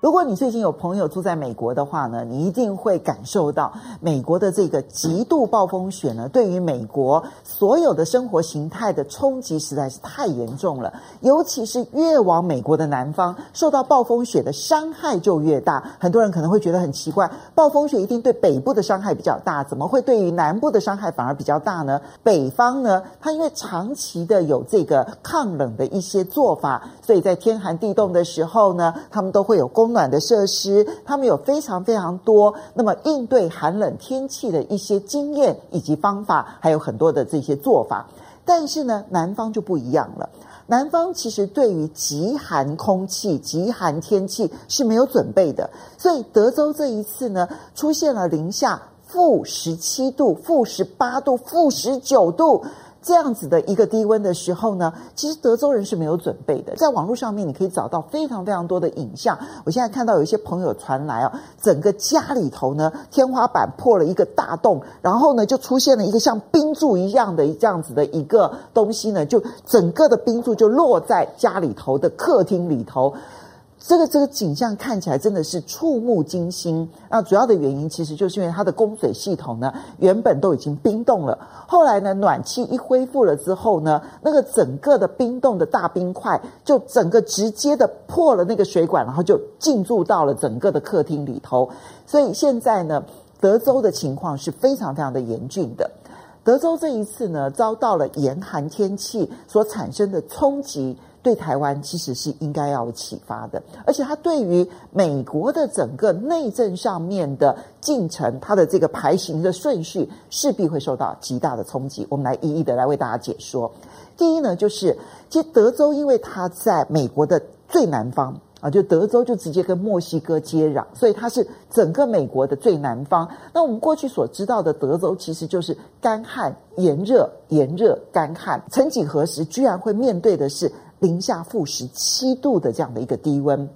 如果你最近有朋友住在美国的话呢，你一定会感受到美国的这个极度暴风雪呢，对于美国所有的生活形态的冲击实在是太严重了。尤其是越往美国的南方，受到暴风雪的伤害就越大。很多人可能会觉得很奇怪，暴风雪一定对北部的伤害比较大，怎么会对于南部的伤害反而比较大呢？北方呢，它因为长期的有这个抗冷的一些做法，所以在天寒地冻的时候呢，他们都会有供暖的设施，他们有非常非常多，那么应对寒冷天气的一些经验以及方法，还有很多的这些做法。但是呢，南方就不一样了。南方其实对于极寒空气、极寒天气是没有准备的，所以德州这一次呢，出现了零下负十七度、负十八度、负十九度。这样子的一个低温的时候呢，其实德州人是没有准备的。在网络上面，你可以找到非常非常多的影像。我现在看到有一些朋友传来啊，整个家里头呢，天花板破了一个大洞，然后呢，就出现了一个像冰柱一样的这样子的一个东西呢，就整个的冰柱就落在家里头的客厅里头。这个这个景象看起来真的是触目惊心。那主要的原因其实就是因为它的供水系统呢，原本都已经冰冻了，后来呢，暖气一恢复了之后呢，那个整个的冰冻的大冰块就整个直接的破了那个水管，然后就进驻到了整个的客厅里头。所以现在呢，德州的情况是非常非常的严峻的。德州这一次呢，遭到了严寒天气所产生的冲击。对台湾其实是应该要有启发的，而且它对于美国的整个内政上面的进程，它的这个排行的顺序势必会受到极大的冲击。我们来一一的来为大家解说。第一呢，就是其实德州因为它在美国的最南方啊，就德州就直接跟墨西哥接壤，所以它是整个美国的最南方。那我们过去所知道的德州，其实就是干旱、炎热、炎热、干旱。曾几何时，居然会面对的是。零下负十七度的这样的一个低温，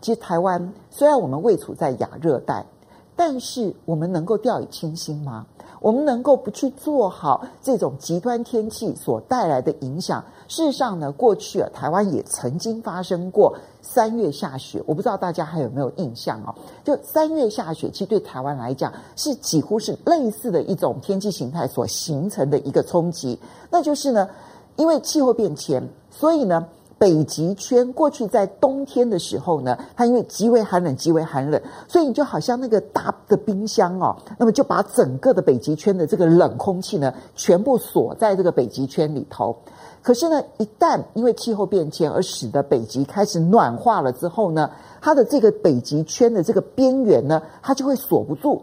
其实台湾虽然我们位处在亚热带，但是我们能够掉以轻心吗？我们能够不去做好这种极端天气所带来的影响？事实上呢，过去啊，台湾也曾经发生过三月下雪，我不知道大家还有没有印象哦？就三月下雪，其实对台湾来讲是几乎是类似的一种天气形态所形成的一个冲击，那就是呢。因为气候变迁，所以呢，北极圈过去在冬天的时候呢，它因为极为寒冷，极为寒冷，所以你就好像那个大的冰箱哦，那么就把整个的北极圈的这个冷空气呢，全部锁在这个北极圈里头。可是呢，一旦因为气候变迁而使得北极开始暖化了之后呢，它的这个北极圈的这个边缘呢，它就会锁不住，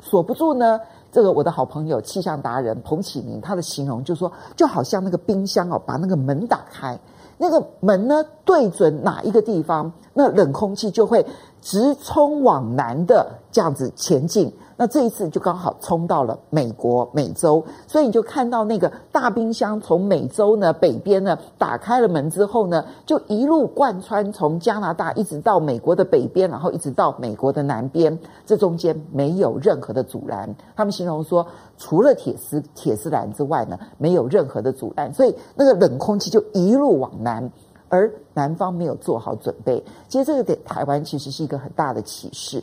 锁不住呢。这个我的好朋友气象达人彭启明，他的形容就是说，就好像那个冰箱哦，把那个门打开，那个门呢对准哪一个地方，那冷空气就会直冲往南的这样子前进。那这一次就刚好冲到了美国美洲，所以你就看到那个大冰箱从美洲呢北边呢打开了门之后呢，就一路贯穿从加拿大一直到美国的北边，然后一直到美国的南边，这中间没有任何的阻拦。他们形容说，除了铁丝铁丝栏之外呢，没有任何的阻拦，所以那个冷空气就一路往南，而南方没有做好准备。其实这个对台湾其实是一个很大的启示。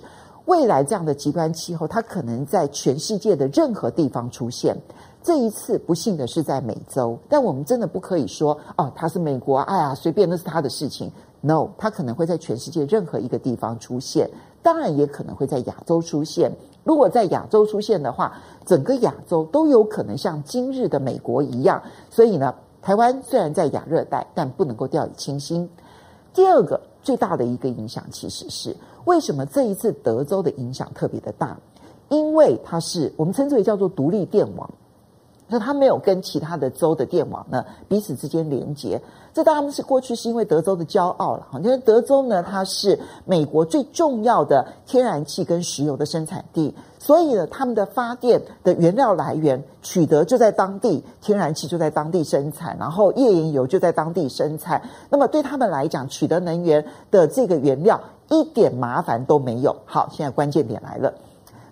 未来这样的极端气候，它可能在全世界的任何地方出现。这一次不幸的是在美洲，但我们真的不可以说哦，它是美国，哎呀，随便那是他的事情。No，它可能会在全世界任何一个地方出现，当然也可能会在亚洲出现。如果在亚洲出现的话，整个亚洲都有可能像今日的美国一样。所以呢，台湾虽然在亚热带，但不能够掉以轻心。第二个最大的一个影响，其实是。为什么这一次德州的影响特别的大？因为它是我们称之为叫做独立电网，那它没有跟其他的州的电网呢彼此之间连接。这当然是过去是因为德州的骄傲了，因为德州呢它是美国最重要的天然气跟石油的生产地。所以呢，他们的发电的原料来源取得就在当地，天然气就在当地生产，然后页岩油就在当地生产。那么对他们来讲，取得能源的这个原料一点麻烦都没有。好，现在关键点来了。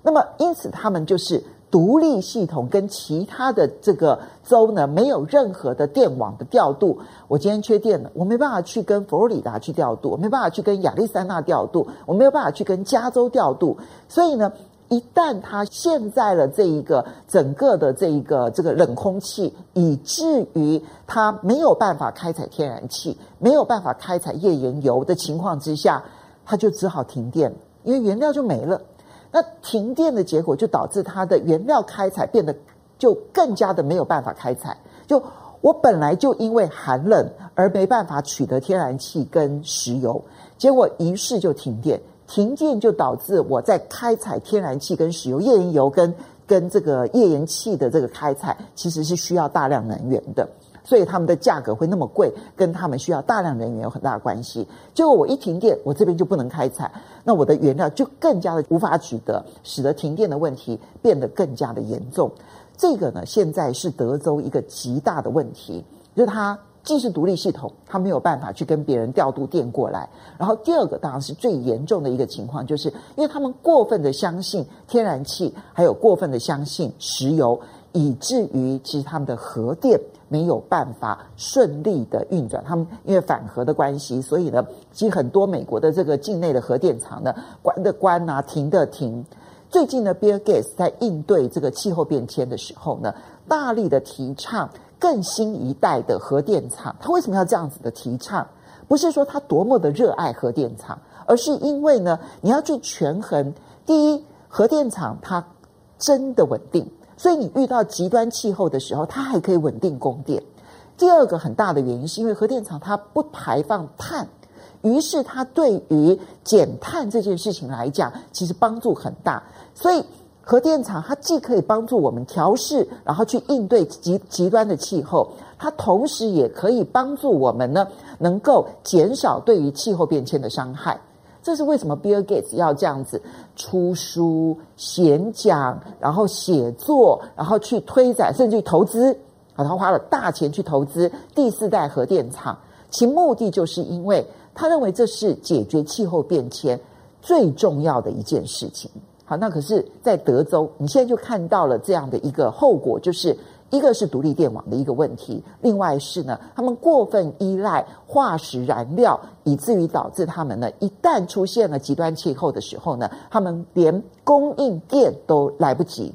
那么因此，他们就是独立系统跟其他的这个州呢，没有任何的电网的调度。我今天缺电了，我没办法去跟佛罗里达去调度，我没办法去跟亚利桑那调度，我没有办法去跟加州调度。所以呢，一旦它陷在了这一个整个的这一个这个冷空气，以至于它没有办法开采天然气，没有办法开采页岩油的情况之下，它就只好停电，因为原料就没了。那停电的结果就导致它的原料开采变得就更加的没有办法开采。就我本来就因为寒冷而没办法取得天然气跟石油，结果于是就停电。停电就导致我在开采天然气跟石油、页岩油跟跟这个页岩气的这个开采，其实是需要大量能源的。所以他们的价格会那么贵，跟他们需要大量人员有很大的关系。结果我一停电，我这边就不能开采，那我的原料就更加的无法取得，使得停电的问题变得更加的严重。这个呢，现在是德州一个极大的问题，就是它既是独立系统，它没有办法去跟别人调度电过来。然后第二个当然是最严重的一个情况，就是因为他们过分的相信天然气，还有过分的相信石油，以至于其实他们的核电。没有办法顺利的运转，他们因为反核的关系，所以呢，其实很多美国的这个境内的核电厂呢，关的关啊，停的停。最近呢，Bill Gates 在应对这个气候变迁的时候呢，大力的提倡更新一代的核电厂。他为什么要这样子的提倡？不是说他多么的热爱核电厂，而是因为呢，你要去权衡，第一，核电厂它真的稳定。所以你遇到极端气候的时候，它还可以稳定供电。第二个很大的原因是因为核电厂它不排放碳，于是它对于减碳这件事情来讲，其实帮助很大。所以核电厂它既可以帮助我们调试，然后去应对极极端的气候，它同时也可以帮助我们呢，能够减少对于气候变迁的伤害。这是为什么 Bill Gates 要这样子出书、演讲，然后写作，然后去推展，甚至于投资。啊，他花了大钱去投资第四代核电厂，其目的就是因为他认为这是解决气候变迁最重要的一件事情。好，那可是，在德州，你现在就看到了这样的一个后果，就是。一个是独立电网的一个问题，另外是呢，他们过分依赖化石燃料，以至于导致他们呢，一旦出现了极端气候的时候呢，他们连供应电都来不及，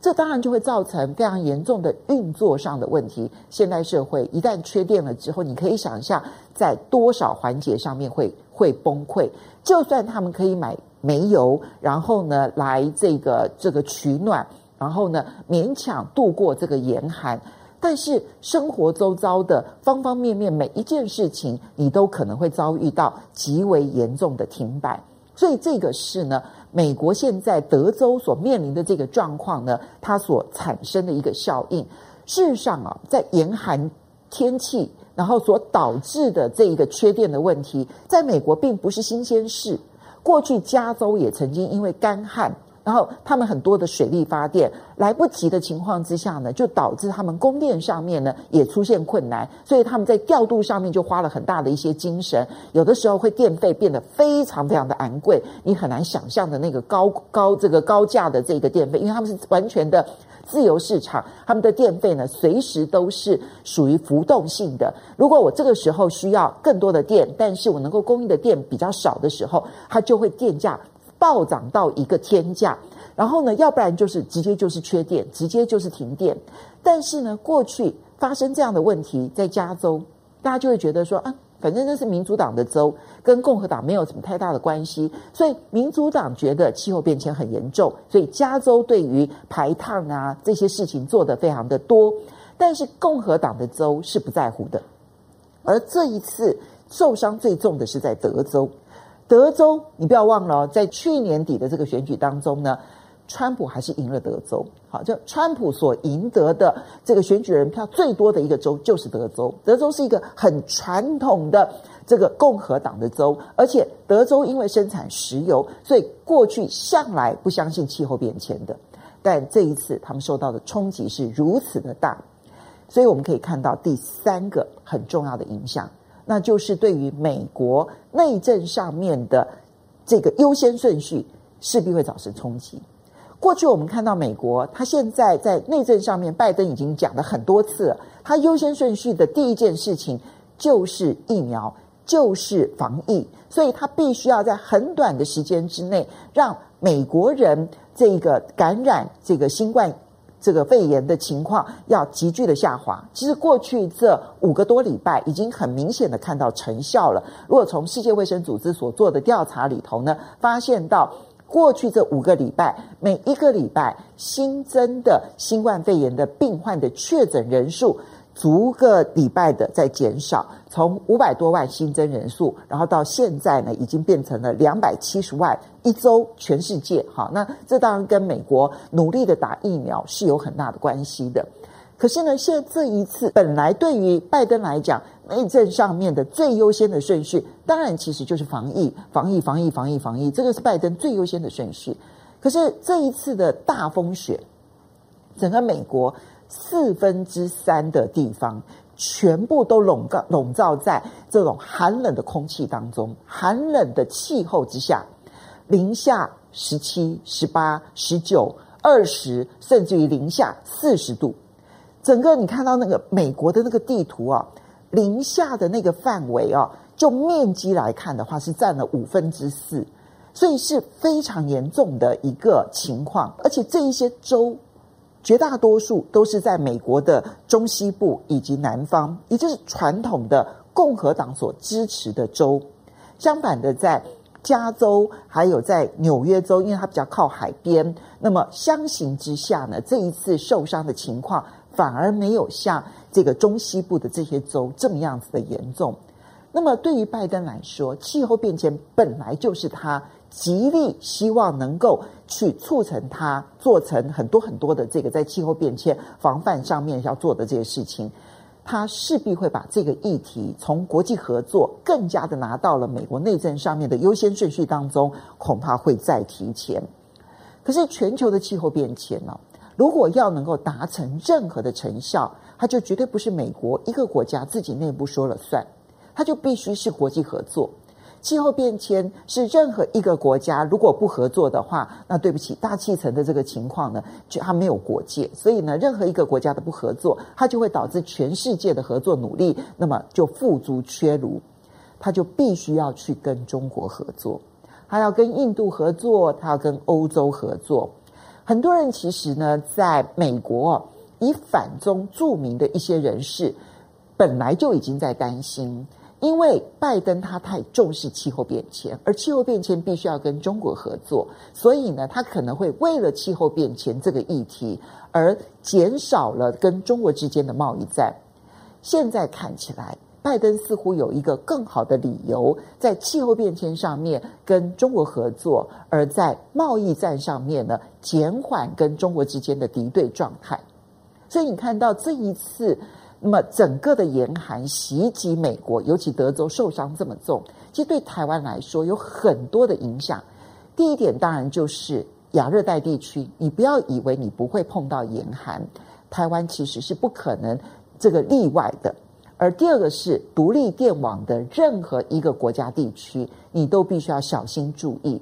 这当然就会造成非常严重的运作上的问题。现代社会一旦缺电了之后，你可以想象在多少环节上面会会崩溃。就算他们可以买煤油，然后呢，来这个这个取暖。然后呢，勉强度过这个严寒，但是生活周遭的方方面面，每一件事情，你都可能会遭遇到极为严重的停摆。所以这个是呢，美国现在德州所面临的这个状况呢，它所产生的一个效应。事实上啊，在严寒天气，然后所导致的这一个缺电的问题，在美国并不是新鲜事。过去加州也曾经因为干旱。然后他们很多的水力发电来不及的情况之下呢，就导致他们供电上面呢也出现困难，所以他们在调度上面就花了很大的一些精神，有的时候会电费变得非常非常的昂贵，你很难想象的那个高 高这个高价的这个电费，因为他们是完全的自由市场，他们的电费呢随时都是属于浮动性的。如果我这个时候需要更多的电，但是我能够供应的电比较少的时候，它就会电价。暴涨到一个天价，然后呢，要不然就是直接就是缺电，直接就是停电。但是呢，过去发生这样的问题，在加州，大家就会觉得说啊，反正那是民主党的州，跟共和党没有什么太大的关系。所以民主党觉得气候变迁很严重，所以加州对于排碳啊这些事情做得非常的多。但是共和党的州是不在乎的，而这一次受伤最重的是在德州。德州，你不要忘了，在去年底的这个选举当中呢，川普还是赢了德州。好，就川普所赢得的这个选举人票最多的一个州就是德州。德州是一个很传统的这个共和党的州，而且德州因为生产石油，所以过去向来不相信气候变迁的。但这一次他们受到的冲击是如此的大，所以我们可以看到第三个很重要的影响。那就是对于美国内政上面的这个优先顺序，势必会造成冲击。过去我们看到美国，他现在在内政上面，拜登已经讲了很多次了，他优先顺序的第一件事情就是疫苗，就是防疫，所以他必须要在很短的时间之内，让美国人这个感染这个新冠。这个肺炎的情况要急剧的下滑。其实过去这五个多礼拜已经很明显的看到成效了。如果从世界卫生组织所做的调查里头呢，发现到过去这五个礼拜，每一个礼拜新增的新冠肺炎的病患的确诊人数。逐个礼拜的在减少，从五百多万新增人数，然后到现在呢，已经变成了两百七十万一周，全世界好，那这当然跟美国努力的打疫苗是有很大的关系的。可是呢，现在这一次本来对于拜登来讲，内政上面的最优先的顺序，当然其实就是防疫，防疫，防疫，防疫，防疫，这个是拜登最优先的顺序。可是这一次的大风雪，整个美国。四分之三的地方全部都笼罩笼罩在这种寒冷的空气当中，寒冷的气候之下，零下十七、十八、十九、二十，甚至于零下四十度。整个你看到那个美国的那个地图啊，零下的那个范围啊，就面积来看的话，是占了五分之四，所以是非常严重的一个情况。而且这一些州。绝大多数都是在美国的中西部以及南方，也就是传统的共和党所支持的州。相反的，在加州还有在纽约州，因为它比较靠海边，那么相形之下呢，这一次受伤的情况反而没有像这个中西部的这些州这么样子的严重。那么对于拜登来说，气候变迁本来就是他。极力希望能够去促成它做成很多很多的这个在气候变迁防范上面要做的这些事情，他势必会把这个议题从国际合作更加的拿到了美国内政上面的优先顺序当中，恐怕会再提前。可是全球的气候变迁呢，如果要能够达成任何的成效，它就绝对不是美国一个国家自己内部说了算，它就必须是国际合作。气候变迁是任何一个国家如果不合作的话，那对不起，大气层的这个情况呢，就它没有国界，所以呢，任何一个国家的不合作，它就会导致全世界的合作努力，那么就付诸阙如。它就必须要去跟中国合作，它要跟印度合作，它要跟欧洲合作。很多人其实呢，在美国以反中著名的一些人士，本来就已经在担心。因为拜登他太重视气候变迁，而气候变迁必须要跟中国合作，所以呢，他可能会为了气候变迁这个议题而减少了跟中国之间的贸易战。现在看起来，拜登似乎有一个更好的理由，在气候变迁上面跟中国合作，而在贸易战上面呢，减缓跟中国之间的敌对状态。所以你看到这一次。那么整个的严寒袭击美国，尤其德州受伤这么重，其实对台湾来说有很多的影响。第一点当然就是亚热带地区，你不要以为你不会碰到严寒，台湾其实是不可能这个例外的。而第二个是独立电网的任何一个国家地区，你都必须要小心注意。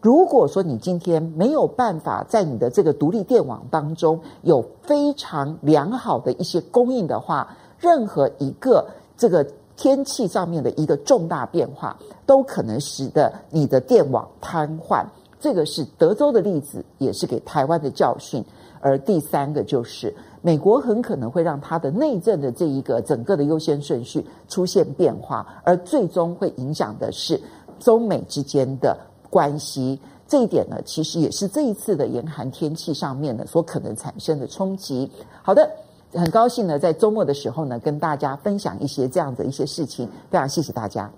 如果说你今天没有办法在你的这个独立电网当中有非常良好的一些供应的话，任何一个这个天气上面的一个重大变化，都可能使得你的电网瘫痪。这个是德州的例子，也是给台湾的教训。而第三个就是美国很可能会让它的内政的这一个整个的优先顺序出现变化，而最终会影响的是中美之间的。关系这一点呢，其实也是这一次的严寒天气上面呢所可能产生的冲击。好的，很高兴呢，在周末的时候呢，跟大家分享一些这样的一些事情。非常谢谢大家。